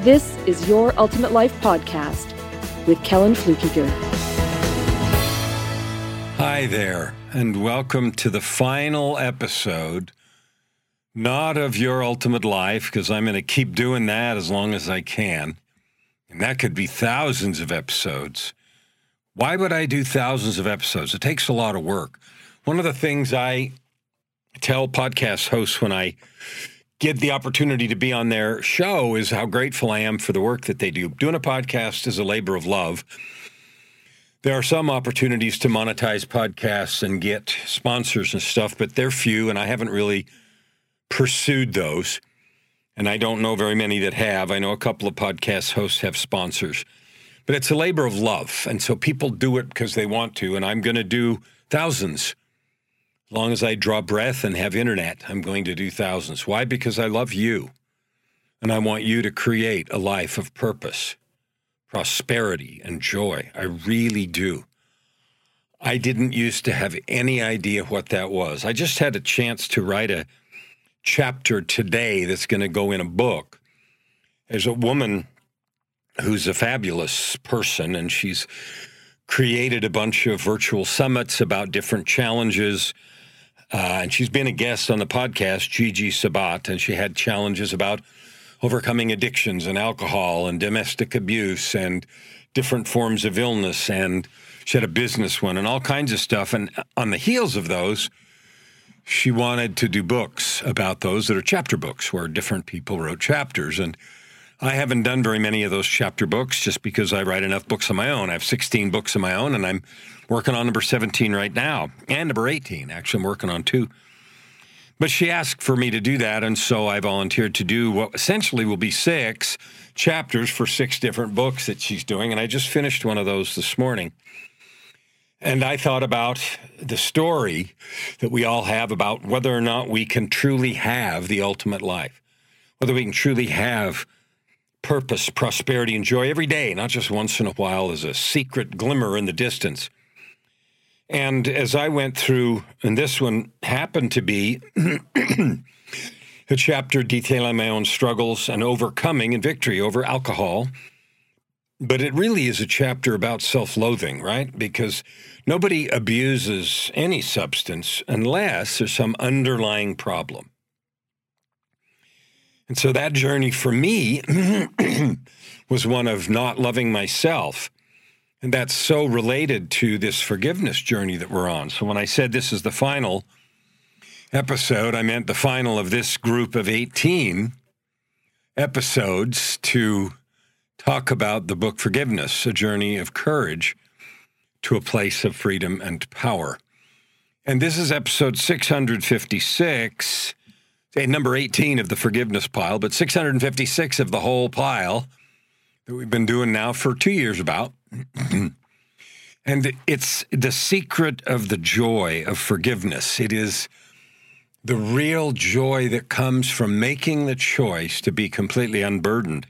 this is Your Ultimate Life Podcast with Kellan Fluckiger. Hi there, and welcome to the final episode, not of Your Ultimate Life, because I'm going to keep doing that as long as I can. And that could be thousands of episodes. Why would I do thousands of episodes? It takes a lot of work. One of the things I tell podcast hosts when I get the opportunity to be on their show is how grateful I am for the work that they do. Doing a podcast is a labor of love. There are some opportunities to monetize podcasts and get sponsors and stuff, but they're few, and I haven't really pursued those. And I don't know very many that have. I know a couple of podcast hosts have sponsors, but it's a labor of love. And so people do it because they want to, and I'm going to do thousands as long as I draw breath and have internet, I'm going to do thousands. Why? Because I love you. And I want you to create a life of purpose, prosperity, and joy. I really do. I didn't used to have any idea what that was. I just had a chance to write a chapter today that's going to go in a book. There's a woman who's a fabulous person, and she's created a bunch of virtual summits about different challenges uh, and she's been a guest on the podcast, Gigi Sabat, and she had challenges about overcoming addictions and alcohol and domestic abuse and different forms of illness. And she had a business one and all kinds of stuff. And on the heels of those, she wanted to do books about those that are chapter books where different people wrote chapters. And I haven't done very many of those chapter books just because I write enough books of my own. I have 16 books of my own, and I'm working on number 17 right now, and number 18. Actually, I'm working on two. But she asked for me to do that, and so I volunteered to do what essentially will be six chapters for six different books that she's doing. And I just finished one of those this morning. And I thought about the story that we all have about whether or not we can truly have the ultimate life, whether we can truly have purpose, prosperity, and joy every day, not just once in a while as a secret glimmer in the distance. And as I went through, and this one happened to be a chapter detailing my own struggles and overcoming and victory over alcohol. But it really is a chapter about self loathing, right? Because nobody abuses any substance unless there's some underlying problem. And so that journey for me was one of not loving myself and that's so related to this forgiveness journey that we're on. So when I said this is the final episode, I meant the final of this group of 18 episodes to talk about the book Forgiveness, a journey of courage to a place of freedom and power. And this is episode 656, number 18 of the forgiveness pile, but 656 of the whole pile that we've been doing now for two years about. and it's the secret of the joy of forgiveness. It is the real joy that comes from making the choice to be completely unburdened.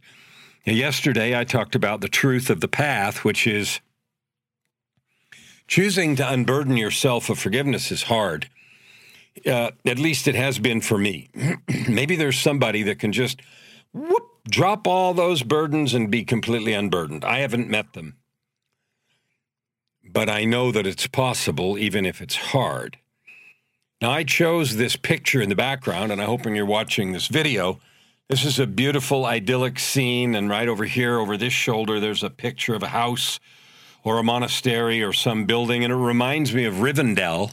Now, yesterday, I talked about the truth of the path, which is choosing to unburden yourself of forgiveness is hard. Uh, at least it has been for me. Maybe there's somebody that can just whoop, drop all those burdens and be completely unburdened. I haven't met them but I know that it's possible even if it's hard. Now, I chose this picture in the background, and I'm hoping you're watching this video. This is a beautiful, idyllic scene, and right over here, over this shoulder, there's a picture of a house or a monastery or some building, and it reminds me of Rivendell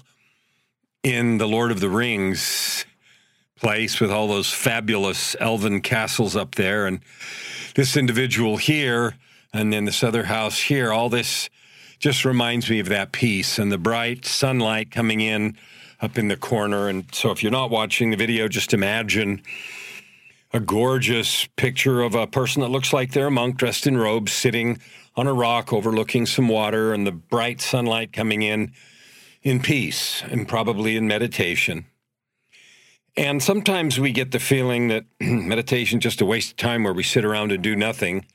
in The Lord of the Rings place with all those fabulous elven castles up there, and this individual here, and then this other house here, all this just reminds me of that piece and the bright sunlight coming in up in the corner. And so if you're not watching the video, just imagine a gorgeous picture of a person that looks like they're a monk dressed in robes sitting on a rock overlooking some water and the bright sunlight coming in in peace and probably in meditation. And sometimes we get the feeling that meditation is just a waste of time where we sit around and do nothing.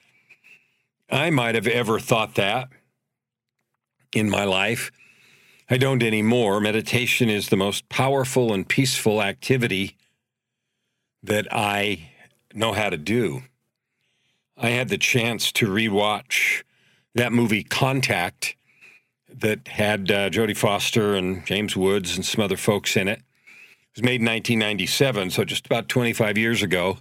I might have ever thought that in my life. I don't anymore. Meditation is the most powerful and peaceful activity that I know how to do. I had the chance to rewatch that movie Contact that had uh, Jodie Foster and James Woods and some other folks in it. It was made in 1997, so just about 25 years ago.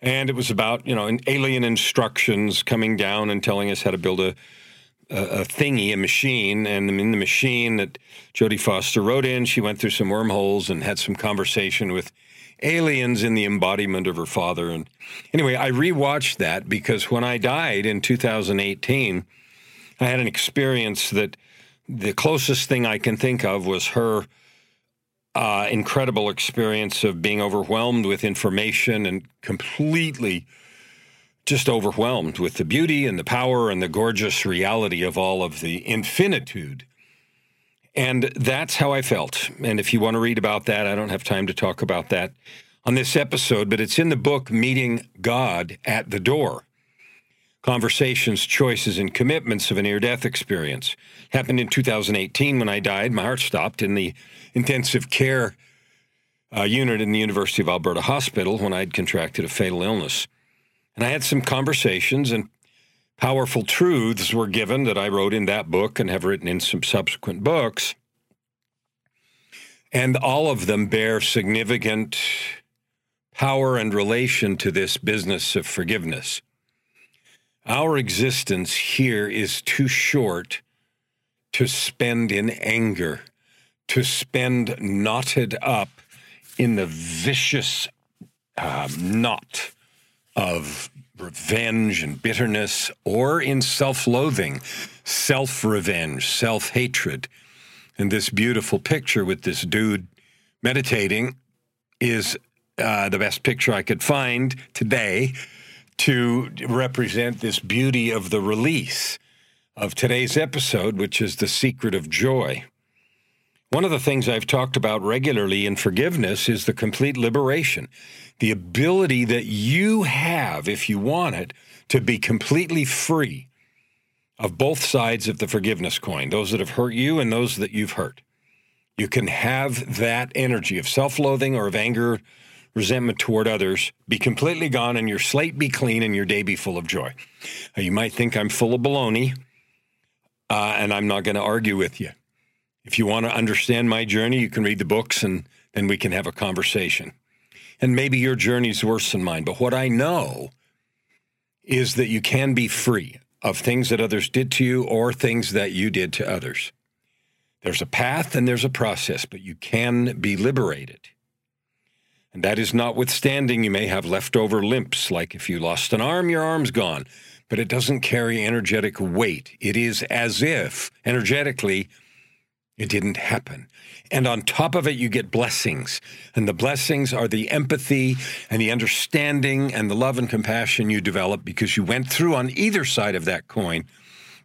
And it was about, you know, alien instructions coming down and telling us how to build a, a, a thingy, a machine. And in the machine that Jodie Foster wrote in, she went through some wormholes and had some conversation with aliens in the embodiment of her father. And anyway, I rewatched that because when I died in 2018, I had an experience that the closest thing I can think of was her uh, incredible experience of being overwhelmed with information and completely just overwhelmed with the beauty and the power and the gorgeous reality of all of the infinitude and that's how I felt. And if you want to read about that, I don't have time to talk about that on this episode, but it's in the book Meeting God at the Door Conversations, Choices, and Commitments of a Near Death Experience. Happened in 2018 when I died. My heart stopped in the intensive care uh, unit in the University of Alberta Hospital when I'd contracted a fatal illness. And I had some conversations, and powerful truths were given that I wrote in that book and have written in some subsequent books. And all of them bear significant power and relation to this business of forgiveness. Our existence here is too short to spend in anger, to spend knotted up in the vicious uh, knot of revenge and bitterness, or in self loathing, self revenge, self hatred. And this beautiful picture with this dude meditating is uh, the best picture I could find today to represent this beauty of the release of today's episode, which is the secret of joy. One of the things I've talked about regularly in forgiveness is the complete liberation the ability that you have, if you want it, to be completely free of both sides of the forgiveness coin, those that have hurt you and those that you've hurt. You can have that energy of self loathing or of anger, resentment toward others be completely gone and your slate be clean and your day be full of joy. Now, you might think I'm full of baloney, uh, and I'm not going to argue with you. If you want to understand my journey, you can read the books and then we can have a conversation and maybe your journey's worse than mine. But what I know is that you can be free of things that others did to you or things that you did to others. There's a path and there's a process, but you can be liberated. And that is notwithstanding, you may have leftover limps, like if you lost an arm, your arm's gone, but it doesn't carry energetic weight. It is as if, energetically, it didn't happen. And on top of it, you get blessings. And the blessings are the empathy and the understanding and the love and compassion you develop because you went through on either side of that coin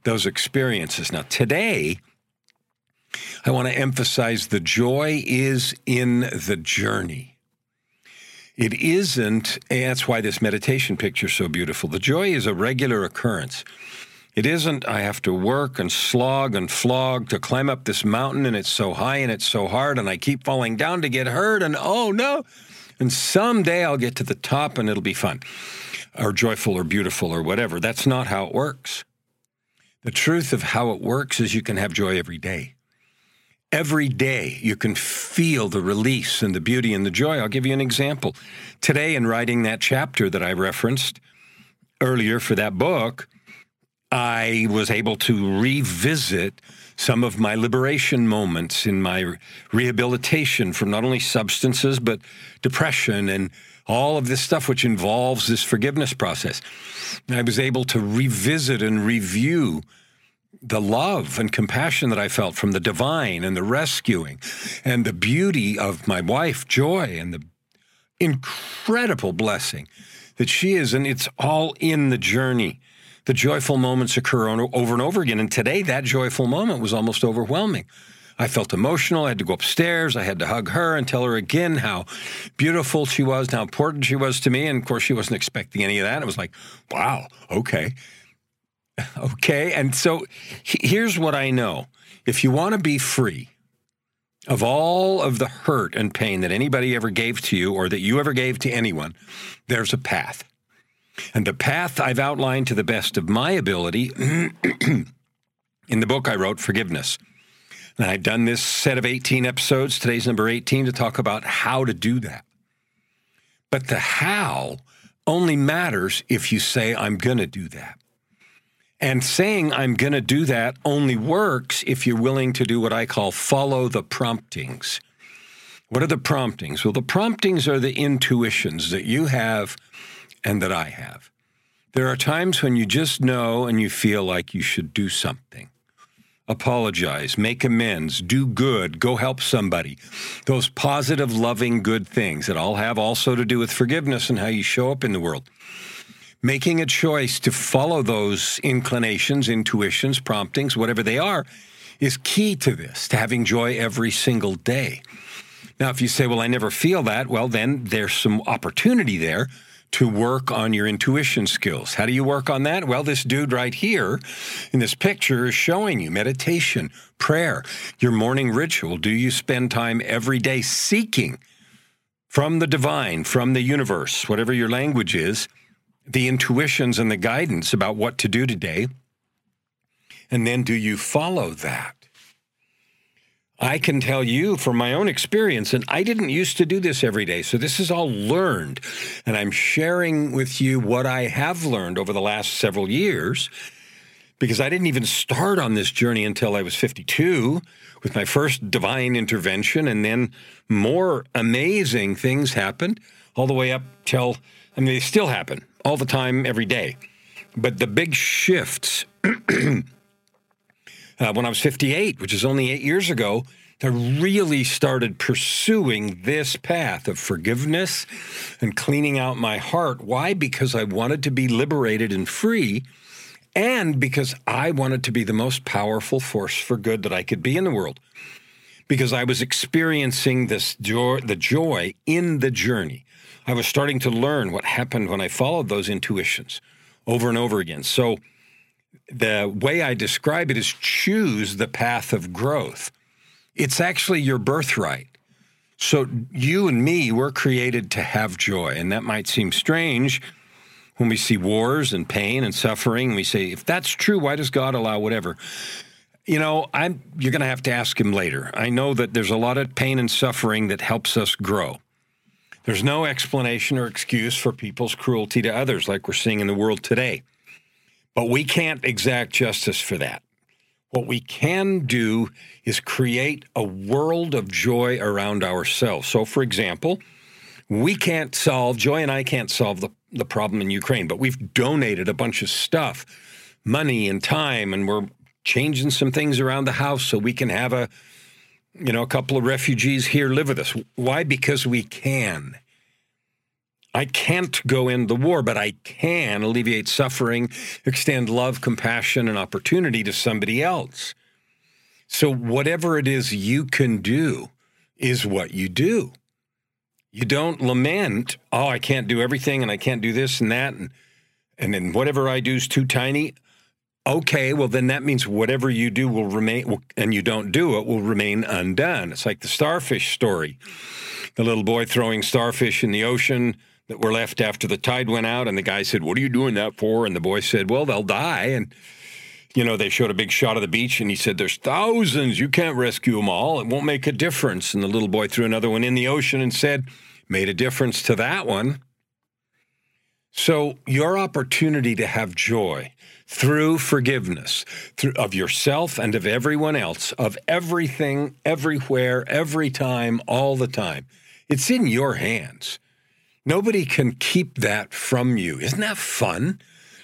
those experiences. Now, today, I want to emphasize the joy is in the journey. It isn't, and that's why this meditation picture is so beautiful. The joy is a regular occurrence. It isn't, I have to work and slog and flog to climb up this mountain and it's so high and it's so hard and I keep falling down to get hurt and oh no. And someday I'll get to the top and it'll be fun or joyful or beautiful or whatever. That's not how it works. The truth of how it works is you can have joy every day. Every day you can feel the release and the beauty and the joy. I'll give you an example. Today, in writing that chapter that I referenced earlier for that book, I was able to revisit some of my liberation moments in my rehabilitation from not only substances, but depression and all of this stuff which involves this forgiveness process. I was able to revisit and review the love and compassion that I felt from the divine and the rescuing and the beauty of my wife, Joy, and the incredible blessing that she is, and it's all in the journey. The joyful moments occur over and over again. And today, that joyful moment was almost overwhelming. I felt emotional. I had to go upstairs. I had to hug her and tell her again how beautiful she was, how important she was to me. And of course, she wasn't expecting any of that. It was like, wow, okay. Okay. And so here's what I know if you want to be free of all of the hurt and pain that anybody ever gave to you or that you ever gave to anyone, there's a path. And the path I've outlined to the best of my ability in the book I wrote, Forgiveness. And I've done this set of 18 episodes, today's number 18, to talk about how to do that. But the how only matters if you say, I'm going to do that. And saying I'm going to do that only works if you're willing to do what I call follow the promptings. What are the promptings? Well, the promptings are the intuitions that you have and that I have. There are times when you just know and you feel like you should do something apologize, make amends, do good, go help somebody. Those positive, loving, good things that all have also to do with forgiveness and how you show up in the world. Making a choice to follow those inclinations, intuitions, promptings, whatever they are, is key to this, to having joy every single day. Now, if you say, well, I never feel that, well, then there's some opportunity there to work on your intuition skills. How do you work on that? Well, this dude right here in this picture is showing you meditation, prayer, your morning ritual. Do you spend time every day seeking from the divine, from the universe, whatever your language is, the intuitions and the guidance about what to do today? And then do you follow that? I can tell you from my own experience, and I didn't used to do this every day. So this is all learned. And I'm sharing with you what I have learned over the last several years because I didn't even start on this journey until I was 52 with my first divine intervention. And then more amazing things happened all the way up till, I mean, they still happen all the time, every day. But the big shifts uh, when I was 58, which is only eight years ago, I really started pursuing this path of forgiveness and cleaning out my heart. Why? Because I wanted to be liberated and free, and because I wanted to be the most powerful force for good that I could be in the world. Because I was experiencing this joy, the joy in the journey. I was starting to learn what happened when I followed those intuitions over and over again. So, the way I describe it is choose the path of growth. It's actually your birthright. So you and me were created to have joy. And that might seem strange when we see wars and pain and suffering. We say, if that's true, why does God allow whatever? You know, I'm, you're going to have to ask him later. I know that there's a lot of pain and suffering that helps us grow. There's no explanation or excuse for people's cruelty to others like we're seeing in the world today. But we can't exact justice for that. What we can do is create a world of joy around ourselves. So, for example, we can't solve, Joy and I can't solve the, the problem in Ukraine, but we've donated a bunch of stuff, money and time, and we're changing some things around the house so we can have a, you know, a couple of refugees here live with us. Why? Because we can. I can't go in the war, but I can alleviate suffering, extend love, compassion, and opportunity to somebody else. So, whatever it is you can do is what you do. You don't lament, oh, I can't do everything and I can't do this and that. And, and then whatever I do is too tiny. Okay, well, then that means whatever you do will remain, and you don't do it, will remain undone. It's like the starfish story. The little boy throwing starfish in the ocean that were left after the tide went out. And the guy said, What are you doing that for? And the boy said, Well, they'll die. And, you know, they showed a big shot of the beach and he said, There's thousands. You can't rescue them all. It won't make a difference. And the little boy threw another one in the ocean and said, Made a difference to that one. So, your opportunity to have joy through forgiveness through, of yourself and of everyone else, of everything, everywhere, every time, all the time, it's in your hands. Nobody can keep that from you. Isn't that fun?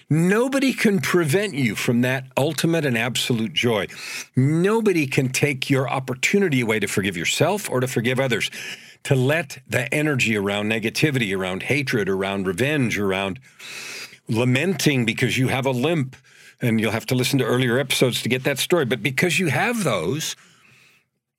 Nobody can prevent you from that ultimate and absolute joy. Nobody can take your opportunity away to forgive yourself or to forgive others. To let the energy around negativity, around hatred, around revenge, around lamenting because you have a limp, and you'll have to listen to earlier episodes to get that story. But because you have those,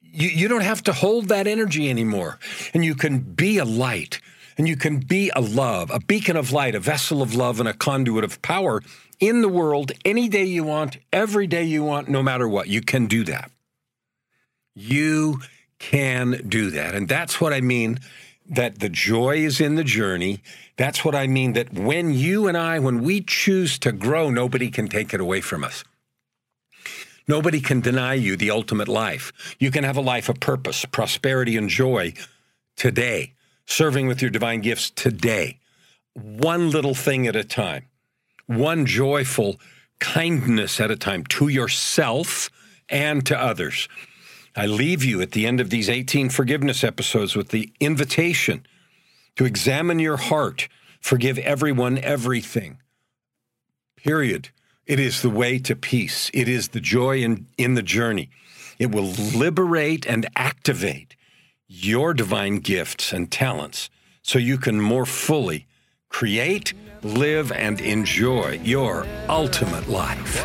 you, you don't have to hold that energy anymore. And you can be a light and you can be a love, a beacon of light, a vessel of love, and a conduit of power in the world any day you want, every day you want, no matter what. You can do that. You can do that. And that's what I mean that the joy is in the journey. That's what I mean that when you and I, when we choose to grow, nobody can take it away from us. Nobody can deny you the ultimate life. You can have a life of purpose, prosperity, and joy today, serving with your divine gifts today, one little thing at a time, one joyful kindness at a time to yourself and to others. I leave you at the end of these 18 forgiveness episodes with the invitation to examine your heart, forgive everyone everything. Period. It is the way to peace. It is the joy in, in the journey. It will liberate and activate your divine gifts and talents so you can more fully create, live, and enjoy your ultimate life.